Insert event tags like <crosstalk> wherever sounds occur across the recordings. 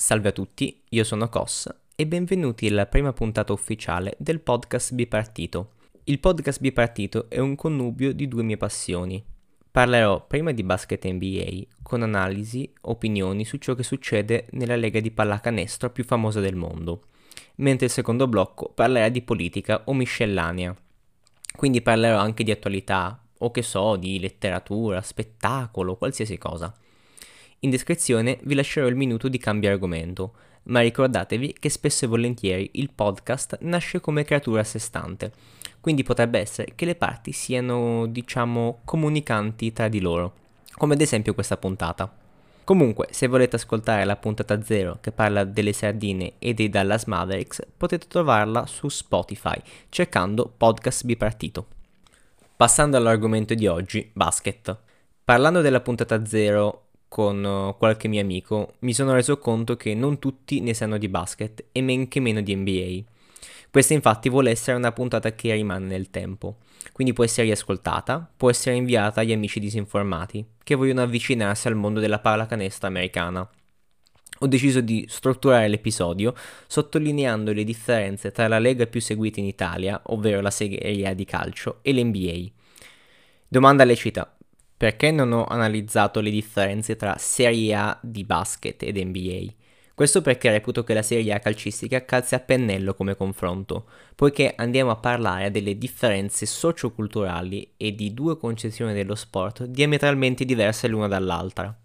Salve a tutti, io sono Cos e benvenuti alla prima puntata ufficiale del podcast Bipartito. Il podcast Bipartito è un connubio di due mie passioni. Parlerò prima di basket NBA con analisi, opinioni su ciò che succede nella lega di pallacanestro più famosa del mondo, mentre il secondo blocco parlerà di politica o miscellanea. Quindi parlerò anche di attualità o che so, di letteratura, spettacolo, qualsiasi cosa. In descrizione vi lascerò il minuto di cambio argomento, ma ricordatevi che spesso e volentieri il podcast nasce come creatura a sé stante, quindi potrebbe essere che le parti siano, diciamo, comunicanti tra di loro, come ad esempio questa puntata. Comunque, se volete ascoltare la puntata 0 che parla delle sardine e dei Dallas Mavericks, potete trovarla su Spotify cercando podcast bipartito. Passando all'argomento di oggi, basket. Parlando della puntata 0 con uh, qualche mio amico, mi sono reso conto che non tutti ne sanno di basket e men che meno di NBA. Questa infatti vuole essere una puntata che rimane nel tempo, quindi può essere riascoltata, può essere inviata agli amici disinformati che vogliono avvicinarsi al mondo della pallacanestro americana. Ho deciso di strutturare l'episodio sottolineando le differenze tra la lega più seguita in Italia, ovvero la Serie A di calcio, e l'NBA. Domanda lecita, perché non ho analizzato le differenze tra Serie A di basket ed NBA? Questo perché reputo che la Serie A calcistica calzi a pennello come confronto, poiché andiamo a parlare delle differenze socioculturali e di due concezioni dello sport diametralmente diverse l'una dall'altra.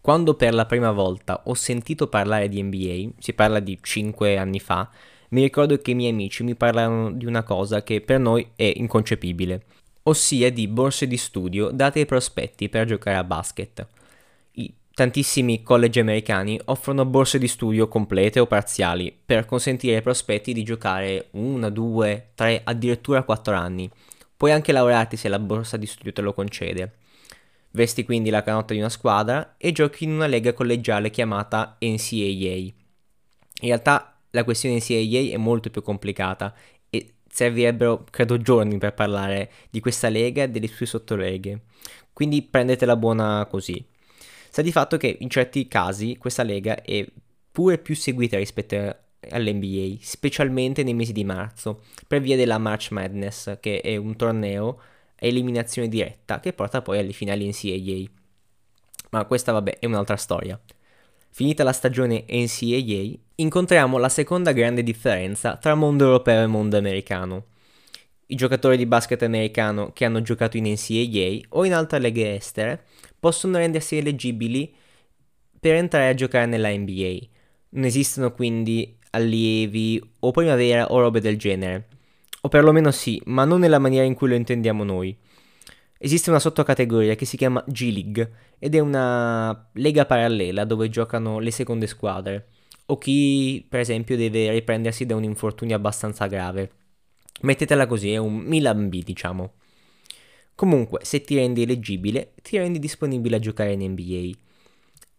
Quando per la prima volta ho sentito parlare di NBA, si parla di 5 anni fa, mi ricordo che i miei amici mi parlarono di una cosa che per noi è inconcepibile, ossia di borse di studio date ai prospetti per giocare a basket. I tantissimi college americani offrono borse di studio complete o parziali per consentire ai prospetti di giocare 1, 2, 3, addirittura 4 anni. Puoi anche laurearti se la borsa di studio te lo concede. Vesti quindi la canotta di una squadra e giochi in una lega collegiale chiamata NCAA. In realtà la questione NCAA è molto più complicata servirebbero, credo, giorni per parlare di questa lega e delle sue sottoleghe. Quindi prendetela buona così. Sta di fatto che in certi casi questa lega è pure più seguita rispetto all'NBA, specialmente nei mesi di marzo, per via della March Madness, che è un torneo a eliminazione diretta che porta poi alle finali NCAA. Ma questa, vabbè, è un'altra storia. Finita la stagione NCAA, incontriamo la seconda grande differenza tra mondo europeo e mondo americano. I giocatori di basket americano che hanno giocato in NCAA o in altre leghe estere possono rendersi eleggibili per entrare a giocare nella NBA. Non esistono quindi allievi o primavera o robe del genere. O perlomeno sì, ma non nella maniera in cui lo intendiamo noi. Esiste una sottocategoria che si chiama G-League ed è una lega parallela dove giocano le seconde squadre o chi per esempio deve riprendersi da un infortunio abbastanza grave. Mettetela così, è un Milan B diciamo. Comunque, se ti rendi eleggibile, ti rendi disponibile a giocare in NBA.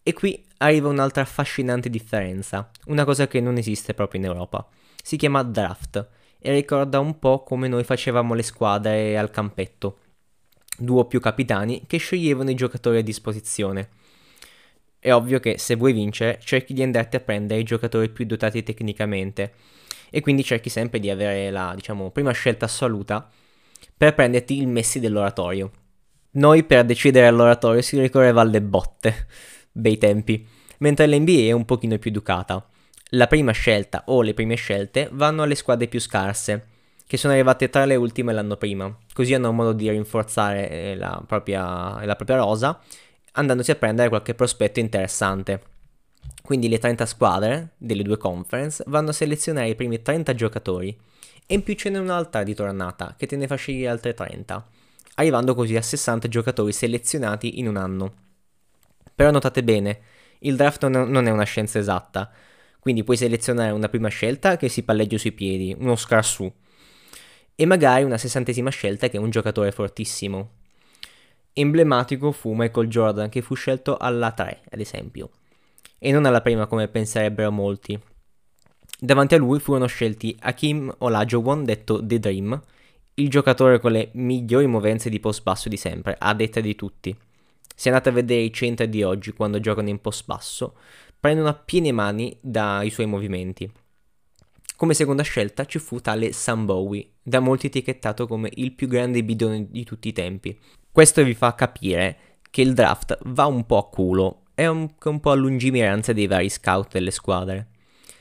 E qui arriva un'altra affascinante differenza, una cosa che non esiste proprio in Europa. Si chiama draft e ricorda un po' come noi facevamo le squadre al campetto due o più capitani che sceglievano i giocatori a disposizione. È ovvio che se vuoi vincere cerchi di andarti a prendere i giocatori più dotati tecnicamente e quindi cerchi sempre di avere la, diciamo, prima scelta assoluta per prenderti il messi dell'oratorio. Noi per decidere all'oratorio si ricorreva alle botte, <laughs> bei tempi, mentre l'NBA è un pochino più educata. La prima scelta o le prime scelte vanno alle squadre più scarse, che sono arrivate tra le ultime l'anno prima, così hanno modo di rinforzare eh, la propria, la propria rosa, andandosi a prendere qualche prospetto interessante. Quindi le 30 squadre delle due conference vanno a selezionare i primi 30 giocatori e in più ce n'è un'altra di tornata che te ne fa scegliere altre 30, arrivando così a 60 giocatori selezionati in un anno. Però notate bene, il draft non è una scienza esatta, quindi puoi selezionare una prima scelta che si palleggia sui piedi, uno scarsù, e magari una sessantesima scelta che è un giocatore fortissimo. Emblematico fu Michael Jordan che fu scelto alla 3, ad esempio, e non alla prima come penserebbero molti. Davanti a lui furono scelti Hakim Olajuwon, detto The Dream, il giocatore con le migliori movenze di post basso di sempre, a detta di tutti. Se andate a vedere i centri di oggi quando giocano in post basso, prendono a piene mani dai suoi movimenti. Come seconda scelta ci fu tale Sam Bowie, da molti etichettato come il più grande bidone di tutti i tempi. Questo vi fa capire che il draft va un po' a culo, è un, un po' a lungimiranza dei vari scout delle squadre.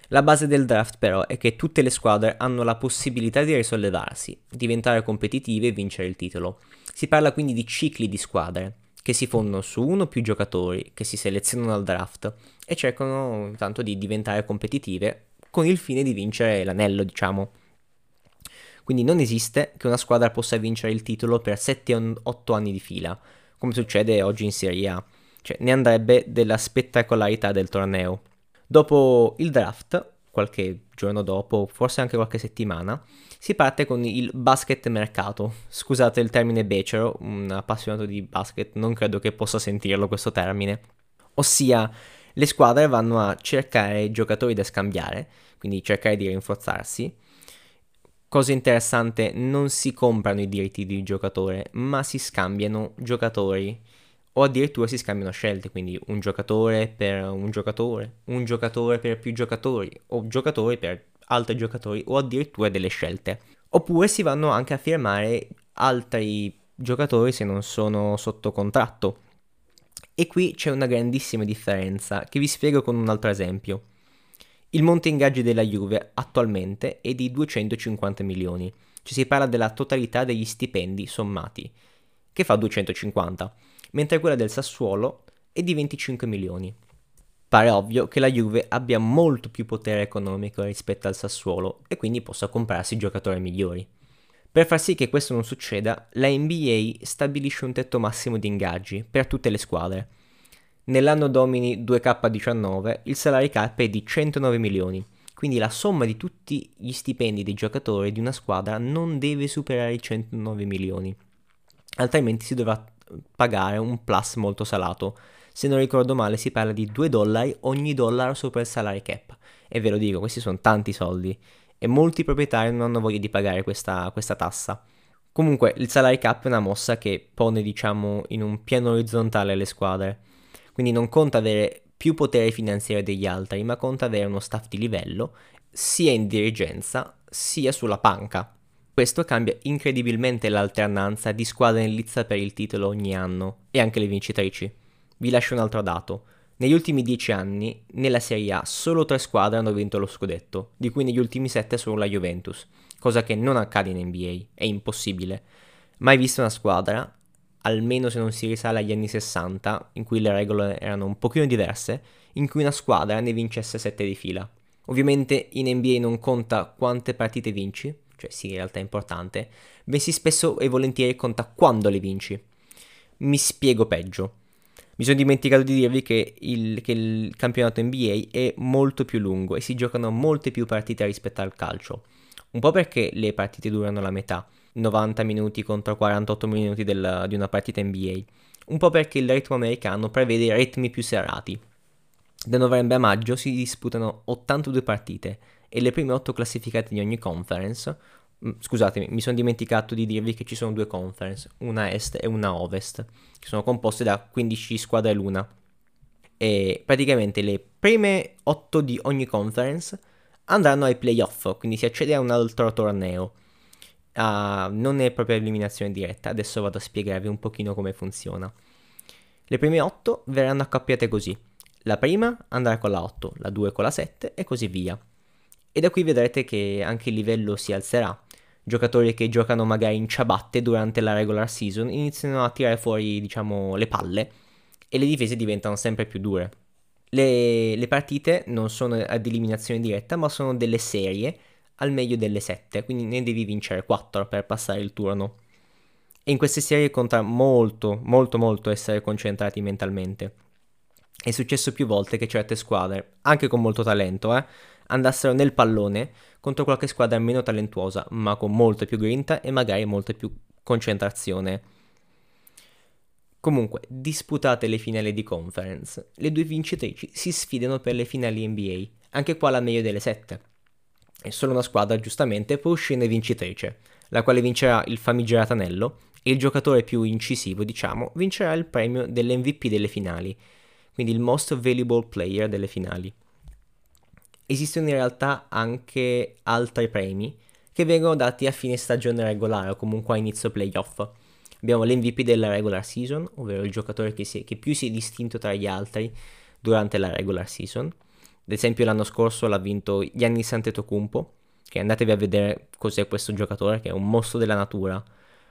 La base del draft però è che tutte le squadre hanno la possibilità di risollevarsi, diventare competitive e vincere il titolo. Si parla quindi di cicli di squadre, che si fondono su uno o più giocatori, che si selezionano al draft e cercano intanto di diventare competitive con il fine di vincere l'anello, diciamo. Quindi non esiste che una squadra possa vincere il titolo per 7-8 anni di fila, come succede oggi in Serie A. Cioè, ne andrebbe della spettacolarità del torneo. Dopo il draft, qualche giorno dopo, forse anche qualche settimana, si parte con il basket mercato. Scusate il termine becero, un appassionato di basket non credo che possa sentirlo questo termine. Ossia, le squadre vanno a cercare giocatori da scambiare, quindi cercare di rinforzarsi. Cosa interessante, non si comprano i diritti di giocatore, ma si scambiano giocatori o addirittura si scambiano scelte, quindi un giocatore per un giocatore, un giocatore per più giocatori, o giocatori per altri giocatori, o addirittura delle scelte. Oppure si vanno anche a firmare altri giocatori se non sono sotto contratto. E qui c'è una grandissima differenza che vi spiego con un altro esempio. Il monte ingaggi della Juve attualmente è di 250 milioni, ci si parla della totalità degli stipendi sommati, che fa 250 mentre quella del Sassuolo è di 25 milioni. Pare ovvio che la Juve abbia molto più potere economico rispetto al Sassuolo e quindi possa comprarsi giocatori migliori. Per far sì che questo non succeda, la NBA stabilisce un tetto massimo di ingaggi per tutte le squadre. Nell'anno domini 2K19 il salary cap è di 109 milioni, quindi la somma di tutti gli stipendi dei giocatori di una squadra non deve superare i 109 milioni, altrimenti si dovrà pagare un plus molto salato. Se non ricordo male si parla di 2 dollari ogni dollaro sopra il salary cap. E ve lo dico, questi sono tanti soldi. E molti proprietari non hanno voglia di pagare questa, questa tassa. Comunque il salary cap è una mossa che pone diciamo in un piano orizzontale le squadre. Quindi non conta avere più potere finanziario degli altri, ma conta avere uno staff di livello sia in dirigenza sia sulla panca. Questo cambia incredibilmente l'alternanza di squadre in lizza per il titolo ogni anno e anche le vincitrici. Vi lascio un altro dato. Negli ultimi dieci anni, nella Serie A, solo tre squadre hanno vinto lo scudetto, di cui negli ultimi sette solo la Juventus, cosa che non accade in NBA, è impossibile. Mai visto una squadra, almeno se non si risale agli anni 60, in cui le regole erano un pochino diverse, in cui una squadra ne vincesse sette di fila. Ovviamente in NBA non conta quante partite vinci, cioè sì, in realtà è importante, bensì spesso e volentieri conta quando le vinci. Mi spiego peggio. Mi sono dimenticato di dirvi che il, che il, campionato NBA è molto più lungo e si giocano molte più partite rispetto al calcio. Un po' perché le partite durano la metà, 90 minuti contro 48 minuti del, di una partita NBA. Un po' perché il ritmo americano prevede ritmi più serrati. Da novembre a maggio si disputano 82 partite e le prime 8 classificate di ogni conference. Mm, scusatemi, mi sono dimenticato di dirvi che ci sono due conference, una est e una ovest, che sono composte da 15 squadre l'una. E praticamente le prime 8 di ogni conference andranno ai playoff, quindi si accede a un altro torneo. Uh, non è proprio eliminazione diretta, adesso vado a spiegarvi un pochino come funziona. Le prime 8 verranno accoppiate così. La prima andrà con la 8, la 2 con la 7 e così via. E da qui vedrete che anche il livello si alzerà. Giocatori che giocano magari in ciabatte durante la regular season iniziano a tirare fuori, diciamo, le palle e le difese diventano sempre più dure. Le, le partite non sono ad eliminazione diretta, ma sono delle serie al meglio delle 7, quindi ne devi vincere 4 per passare il turno. E in queste serie conta molto, molto, molto essere concentrati mentalmente. È successo più volte che certe squadre, anche con molto talento, eh, andassero nel pallone contro qualche squadra meno talentuosa, ma con molta più grinta e magari molta più concentrazione. Comunque, disputate le finali di conference, le due vincitrici si sfidano per le finali NBA, anche qua la meglio delle sette. E solo una squadra, giustamente, può uscire vincitrice, la quale vincerà il famigerato anello e il giocatore più incisivo, diciamo, vincerà il premio dell'MVP delle finali, quindi il Most Valuable Player delle finali. Esistono in realtà anche altri premi che vengono dati a fine stagione regolare o comunque a inizio playoff. Abbiamo l'MVP della regular season, ovvero il giocatore che, si è, che più si è distinto tra gli altri durante la regular season. Ad esempio l'anno scorso l'ha vinto Giannis Antetokounmpo, che andatevi a vedere cos'è questo giocatore, che è un mostro della natura.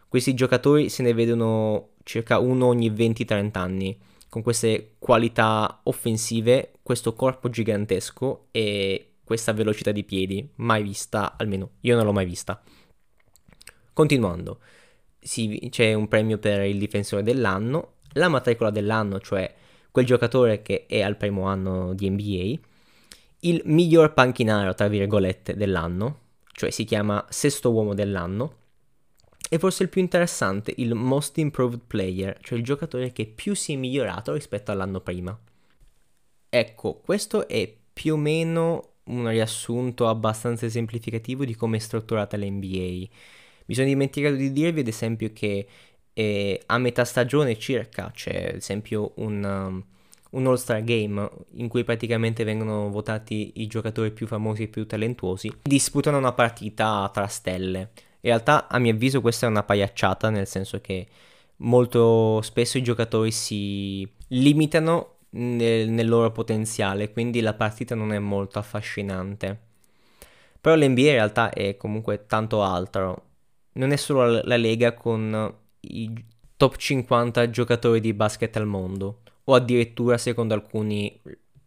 Questi giocatori se ne vedono circa uno ogni 20-30 anni, con queste qualità offensive, questo corpo gigantesco e questa velocità di piedi, mai vista, almeno io non l'ho mai vista. Continuando, sì, c'è un premio per il difensore dell'anno, la matricola dell'anno, cioè quel giocatore che è al primo anno di NBA, il miglior panchinaro, tra virgolette, dell'anno, cioè si chiama sesto uomo dell'anno, e forse il più interessante, il most improved player, cioè il giocatore che più si è migliorato rispetto all'anno prima. Ecco, questo è più o meno un riassunto abbastanza esemplificativo di come è strutturata l'NBA. Mi sono dimenticato di dirvi ad esempio che eh, a metà stagione circa c'è ad esempio un, um, un All-Star Game in cui praticamente vengono votati i giocatori più famosi e più talentuosi, disputano una partita tra stelle. In realtà a mio avviso questa è una pagliacciata, nel senso che molto spesso i giocatori si limitano nel, nel loro potenziale, quindi la partita non è molto affascinante. Però l'NBA in realtà è comunque tanto altro. Non è solo la, lega con i top 50 giocatori di basket al mondo o addirittura secondo alcuni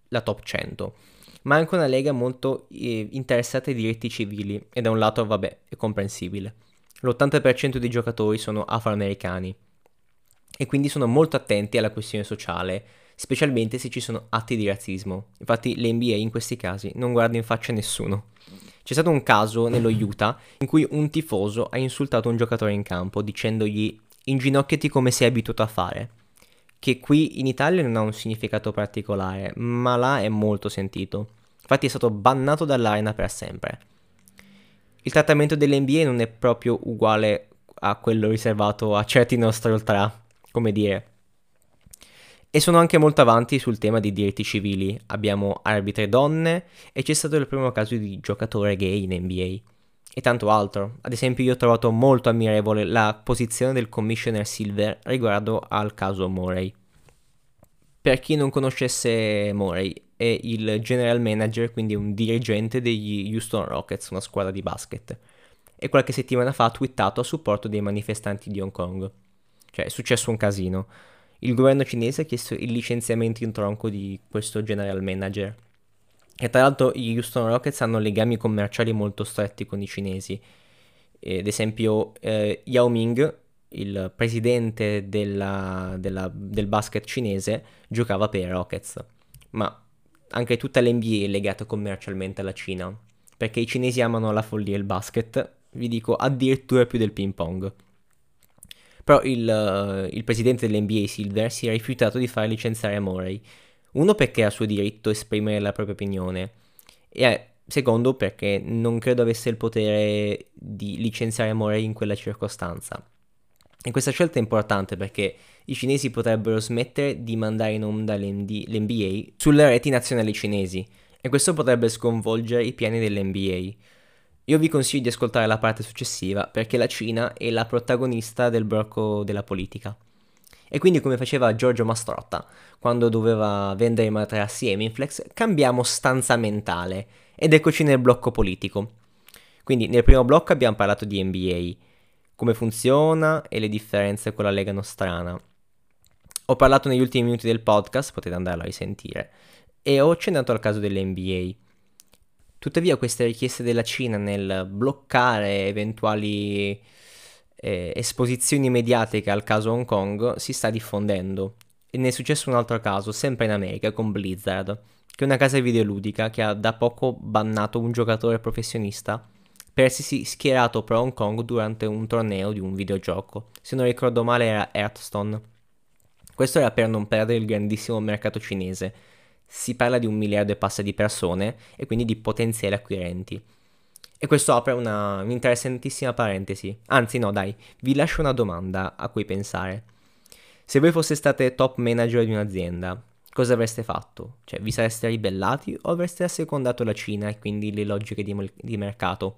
la top 100, ma anche una lega molto eh, interessata ai diritti civili e da un lato vabbè è comprensibile. L'80% dei giocatori sono afroamericani e quindi sono molto attenti alla questione sociale, specialmente se ci sono atti di razzismo. Infatti l'NBA in questi casi non guarda in faccia nessuno. C'è stato un caso nello <laughs> Utah in cui un tifoso ha insultato un giocatore in campo dicendogli inginocchiati come sei abituato a fare che qui in Italia non ha un significato particolare, ma là è molto sentito. Infatti è stato bannato dall'arena per sempre. Il trattamento dell'NBA non è proprio uguale a quello riservato a certi nostri ultra, come dire. E sono anche molto avanti sul tema dei diritti civili. Abbiamo arbitre donne e c'è stato il primo caso di giocatore gay in NBA. E tanto altro. Ad esempio io ho trovato molto ammirevole la posizione del commissioner Silver riguardo al caso Morey. Per chi non conoscesse Morey, è il general manager, quindi un dirigente degli Houston Rockets, una squadra di basket. E qualche settimana fa ha twittato a supporto dei manifestanti di Hong Kong. Cioè è successo un casino. Il governo cinese ha chiesto il licenziamento in tronco di questo general manager e tra l'altro gli Houston Rockets hanno legami commerciali molto stretti con i cinesi. ad esempio eh, Yao Ming, il presidente della, della, del basket cinese, giocava per i Rockets. Ma anche tutta l'NBA è legata commercialmente alla Cina. Perché i cinesi amano la follia e il basket, vi dico addirittura più del ping pong. Però il, il presidente dell'NBA Silver si è rifiutato di far licenziare Morey uno perché ha suo diritto esprimere la propria opinione e secondo perché non credo avesse il potere di licenziare Morey in quella circostanza. E questa scelta è importante perché i cinesi potrebbero smettere di mandare in onda l'NBA sulle reti nazionali cinesi e questo potrebbe sconvolgere i piani dell'NBA. Io vi consiglio di ascoltare la parte successiva perché la Cina è la protagonista del blocco della politica. E quindi come faceva Giorgio Mastrotta quando doveva vendere i materassi Eminflex, cambiamo stanza mentale ed eccoci nel blocco politico. Quindi nel primo blocco abbiamo parlato di NBA, come funziona e le differenze con la Lega Nostrana. Ho parlato negli ultimi minuti del podcast, potete andarlo a risentire, e ho accennato al caso dell'NBA. Tuttavia queste richieste della Cina nel bloccare eventuali eh, esposizioni mediatiche al caso Hong Kong si sta diffondendo. E ne è successo un altro caso, sempre in America, con Blizzard, che è una casa videoludica che ha da poco bannato un giocatore professionista per essersi schierato pro Hong Kong durante un torneo di un videogioco. Se non ricordo male era Hearthstone. Questo era per non perdere il grandissimo mercato cinese. Si parla di un miliardo e passa di persone e quindi di potenziali acquirenti. E questo apre una, un'interessantissima parentesi. Anzi, no, dai, vi lascio una domanda a cui pensare. Se voi foste state top manager di un'azienda, cosa avreste fatto? Cioè, vi sareste ribellati o avreste assecondato la Cina e quindi le logiche di, di mercato?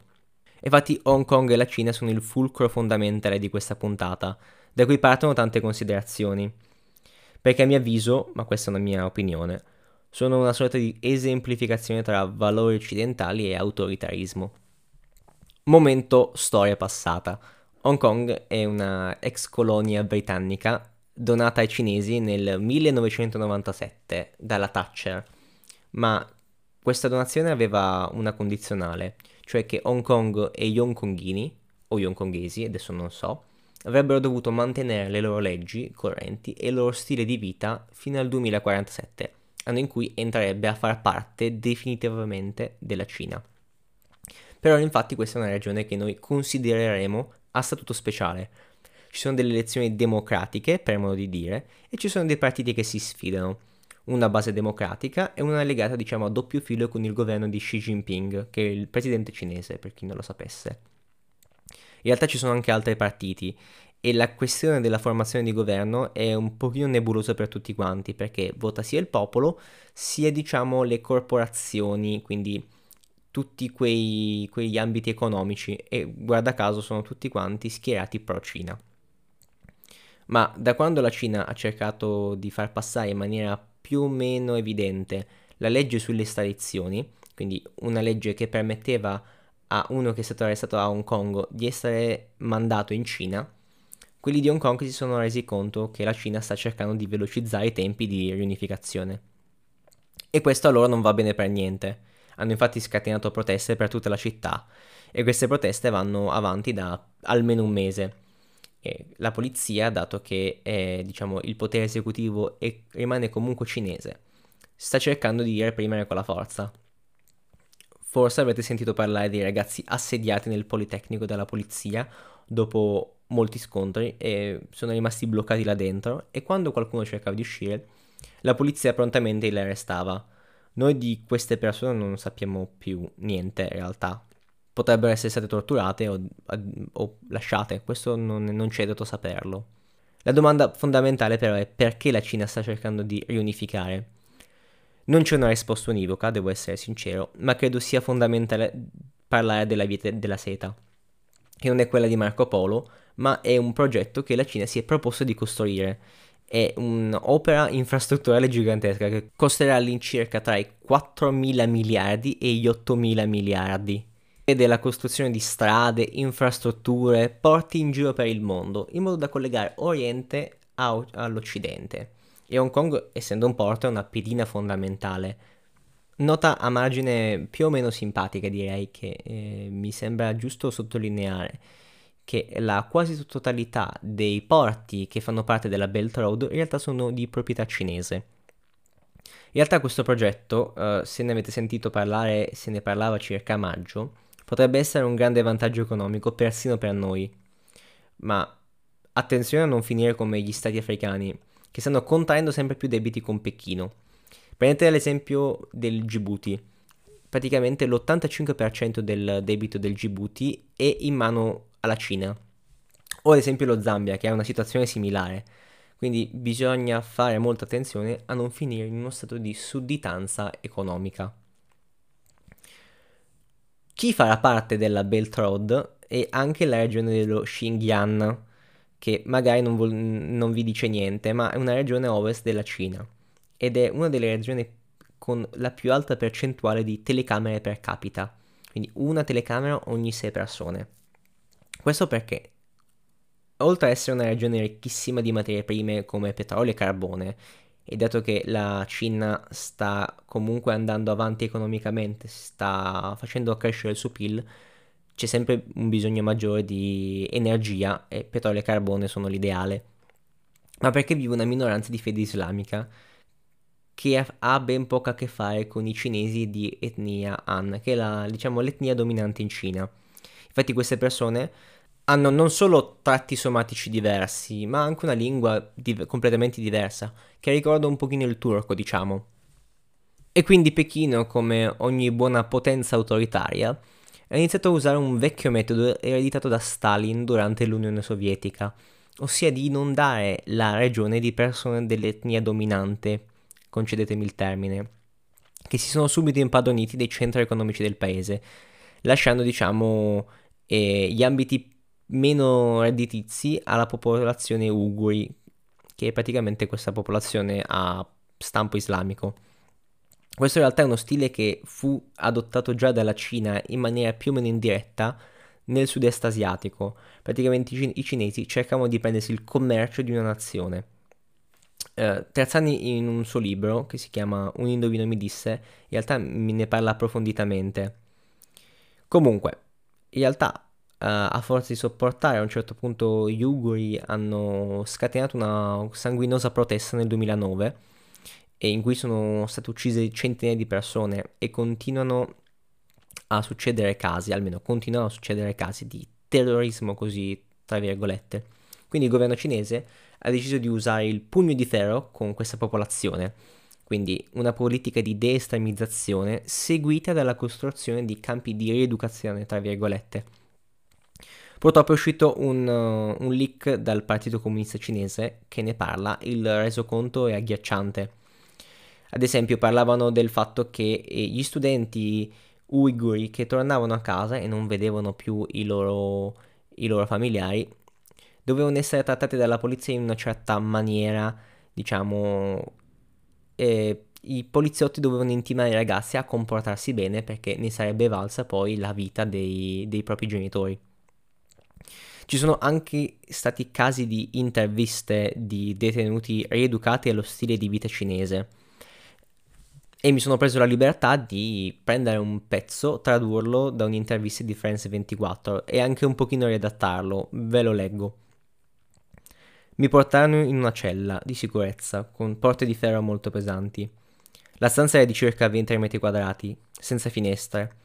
Infatti Hong Kong e la Cina sono il fulcro fondamentale di questa puntata, da cui partono tante considerazioni. Perché a mio avviso, ma questa è una mia opinione, sono una sorta di esemplificazione tra valori occidentali e autoritarismo. Momento storia passata. Hong Kong è una ex colonia britannica donata ai cinesi nel 1997 dalla Thatcher, ma questa donazione aveva una condizionale, cioè che Hong Kong e gli hongkonghini, o gli hongkonghesi, adesso non so, avrebbero dovuto mantenere le loro leggi correnti e il loro stile di vita fino al 2047, anno in cui entrerebbe a far parte definitivamente della Cina. Per ora infatti questa è una regione che noi considereremo a statuto speciale. Ci sono delle elezioni democratiche, per modo di dire, e ci sono dei partiti che si sfidano. Una base democratica e una legata diciamo a doppio filo con il governo di Xi Jinping, che è il presidente cinese, per chi non lo sapesse. In realtà ci sono anche altri partiti e la questione della formazione di governo è un pochino nebulosa per tutti quanti perché vota sia il popolo sia diciamo le corporazioni, quindi tutti quei, quegli ambiti economici e guarda caso sono tutti quanti schierati pro Cina. Ma da quando la Cina ha cercato di far passare in maniera più o meno evidente la legge sulle estradizioni, quindi una legge che permetteva a uno che è stato arrestato a Hong Kong di essere mandato in Cina, quelli di Hong Kong si sono resi conto che la Cina sta cercando di velocizzare i tempi di riunificazione. E questo a loro non va bene per niente. Hanno infatti scatenato proteste per tutta la città e queste proteste vanno avanti da almeno un mese. E la polizia, dato che è, diciamo, il potere esecutivo e rimane comunque cinese, sta cercando di reprimere con la forza. Forse avete sentito parlare dei ragazzi assediati nel Politecnico dalla polizia dopo molti scontri e sono rimasti bloccati là dentro e quando qualcuno cercava di uscire, la polizia prontamente li arrestava. Noi di queste persone non sappiamo più niente in realtà. Potrebbero essere state torturate o, o lasciate, questo non, non c'è dato saperlo. La domanda fondamentale però è perché la Cina sta cercando di riunificare. Non c'è una risposta univoca, devo essere sincero, ma credo sia fondamentale parlare della via della seta, che non è quella di Marco Polo, ma è un progetto che la Cina si è proposta di costruire. È un'opera infrastrutturale gigantesca che costerà all'incirca tra i 4.000 miliardi e gli 8.000 miliardi. Ed è la costruzione di strade, infrastrutture, porti in giro per il mondo, in modo da collegare Oriente a, all'Occidente. E Hong Kong, essendo un porto, è una pedina fondamentale. Nota a margine più o meno simpatica, direi, che eh, mi sembra giusto sottolineare che la quasi totalità dei porti che fanno parte della Belt Road in realtà sono di proprietà cinese. In realtà questo progetto, uh, se ne avete sentito parlare, se ne parlava circa a maggio, potrebbe essere un grande vantaggio economico persino per noi. Ma attenzione a non finire come gli stati africani, che stanno contraendo sempre più debiti con Pechino. Prendete l'esempio del Djibouti. Praticamente l'85% del debito del Djibouti è in mano alla Cina. O ad esempio lo Zambia, che ha una situazione similare. Quindi bisogna fare molta attenzione a non finire in uno stato di sudditanza economica. Chi farà parte della Belt Road è anche la regione dello Xinjiang, che magari non, vol- non vi dice niente, ma è una regione ovest della Cina ed è una delle regioni con la più alta percentuale di telecamere per capita, quindi una telecamera ogni sei persone. Questo perché, oltre ad essere una regione ricchissima di materie prime come petrolio e carbone, e dato che la Cina sta comunque andando avanti economicamente, sta facendo crescere il suo PIL, c'è sempre un bisogno maggiore di energia e petrolio e carbone sono l'ideale. Ma perché vive una minoranza di fede islamica che ha ben poco a che fare con i cinesi di etnia Han, che è la, diciamo, l'etnia dominante in Cina. Infatti queste persone hanno non solo tratti somatici diversi, ma anche una lingua div- completamente diversa, che ricorda un pochino il turco, diciamo. E quindi Pechino, come ogni buona potenza autoritaria, ha iniziato a usare un vecchio metodo ereditato da Stalin durante l'Unione Sovietica, ossia di inondare la regione di persone dell'etnia dominante, concedetemi il termine, che si sono subito impadroniti dei centri economici del paese, lasciando, diciamo, eh, gli ambiti meno redditizi alla popolazione uguri, che è praticamente questa popolazione a stampo islamico. Questo in realtà è uno stile che fu adottato già dalla Cina in maniera più o meno indiretta nel sud-est asiatico. Praticamente i cinesi cercavano di prendersi il commercio di una nazione. Uh, Terzani in un suo libro che si chiama Un indovino mi disse, in realtà me ne parla approfonditamente. Comunque, in realtà Uh, a forza di sopportare, a un certo punto gli Uguri hanno scatenato una sanguinosa protesta nel 2009 in cui sono state uccise centinaia di persone e continuano a succedere casi, almeno continuano a succedere casi di terrorismo così, tra virgolette. Quindi il governo cinese ha deciso di usare il pugno di ferro con questa popolazione, quindi una politica di deestremizzazione seguita dalla costruzione di campi di rieducazione, tra virgolette. Purtroppo è uscito un, uh, un leak dal Partito Comunista Cinese che ne parla, il resoconto è agghiacciante. Ad esempio parlavano del fatto che eh, gli studenti uiguri che tornavano a casa e non vedevano più i loro, i loro familiari dovevano essere trattati dalla polizia in una certa maniera, diciamo, eh, i poliziotti dovevano intimare i ragazzi a comportarsi bene perché ne sarebbe valsa poi la vita dei, dei propri genitori. Ci sono anche stati casi di interviste di detenuti rieducati allo stile di vita cinese e mi sono preso la libertà di prendere un pezzo, tradurlo da un'intervista di France 24 e anche un pochino riadattarlo, ve lo leggo. Mi portarono in una cella di sicurezza con porte di ferro molto pesanti. La stanza era di circa 20 metri quadrati, senza finestre,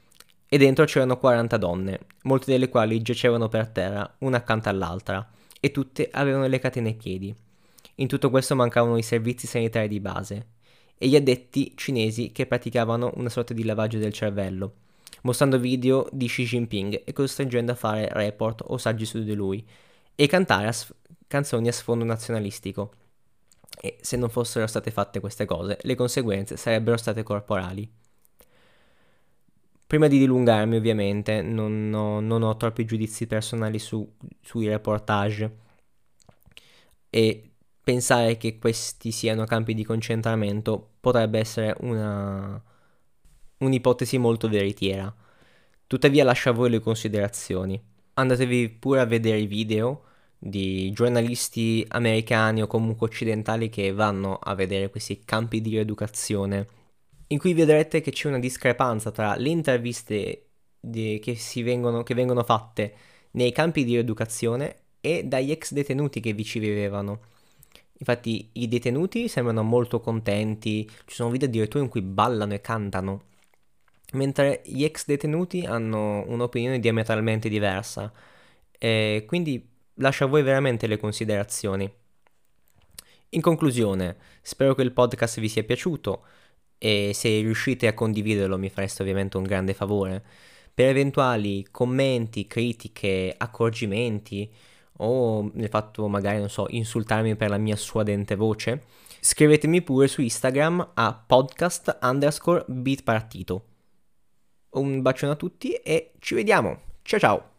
e dentro c'erano 40 donne, molte delle quali giacevano per terra, una accanto all'altra, e tutte avevano le catene ai piedi. In tutto questo mancavano i servizi sanitari di base, e gli addetti cinesi che praticavano una sorta di lavaggio del cervello, mostrando video di Xi Jinping e costringendo a fare report o saggi su di lui, e cantare a sf- canzoni a sfondo nazionalistico. E se non fossero state fatte queste cose, le conseguenze sarebbero state corporali. Prima di dilungarmi, ovviamente, non ho, non ho troppi giudizi personali su, sui reportage e pensare che questi siano campi di concentramento potrebbe essere una, un'ipotesi molto veritiera. Tuttavia lascio a voi le considerazioni. Andatevi pure a vedere i video di giornalisti americani o comunque occidentali che vanno a vedere questi campi di rieducazione, in cui vedrete che c'è una discrepanza tra le interviste di, che, vengono, che vengono fatte nei campi di rieducazione e dagli ex detenuti che vi ci vivevano. Infatti i detenuti sembrano molto contenti, ci sono video addirittura in cui ballano e cantano, mentre gli ex detenuti hanno un'opinione diametralmente diversa. E quindi lascio a voi veramente le considerazioni. In conclusione, spero che il podcast vi sia piaciuto e se riuscite a condividerlo mi fareste ovviamente un grande favore. Per eventuali commenti, critiche, accorgimenti, o nel fatto magari, non so, insultarmi per la mia suadente voce, scrivetemi pure su Instagram a podcast underscore bitpartito. Un bacione a tutti e ci vediamo. Ciao ciao!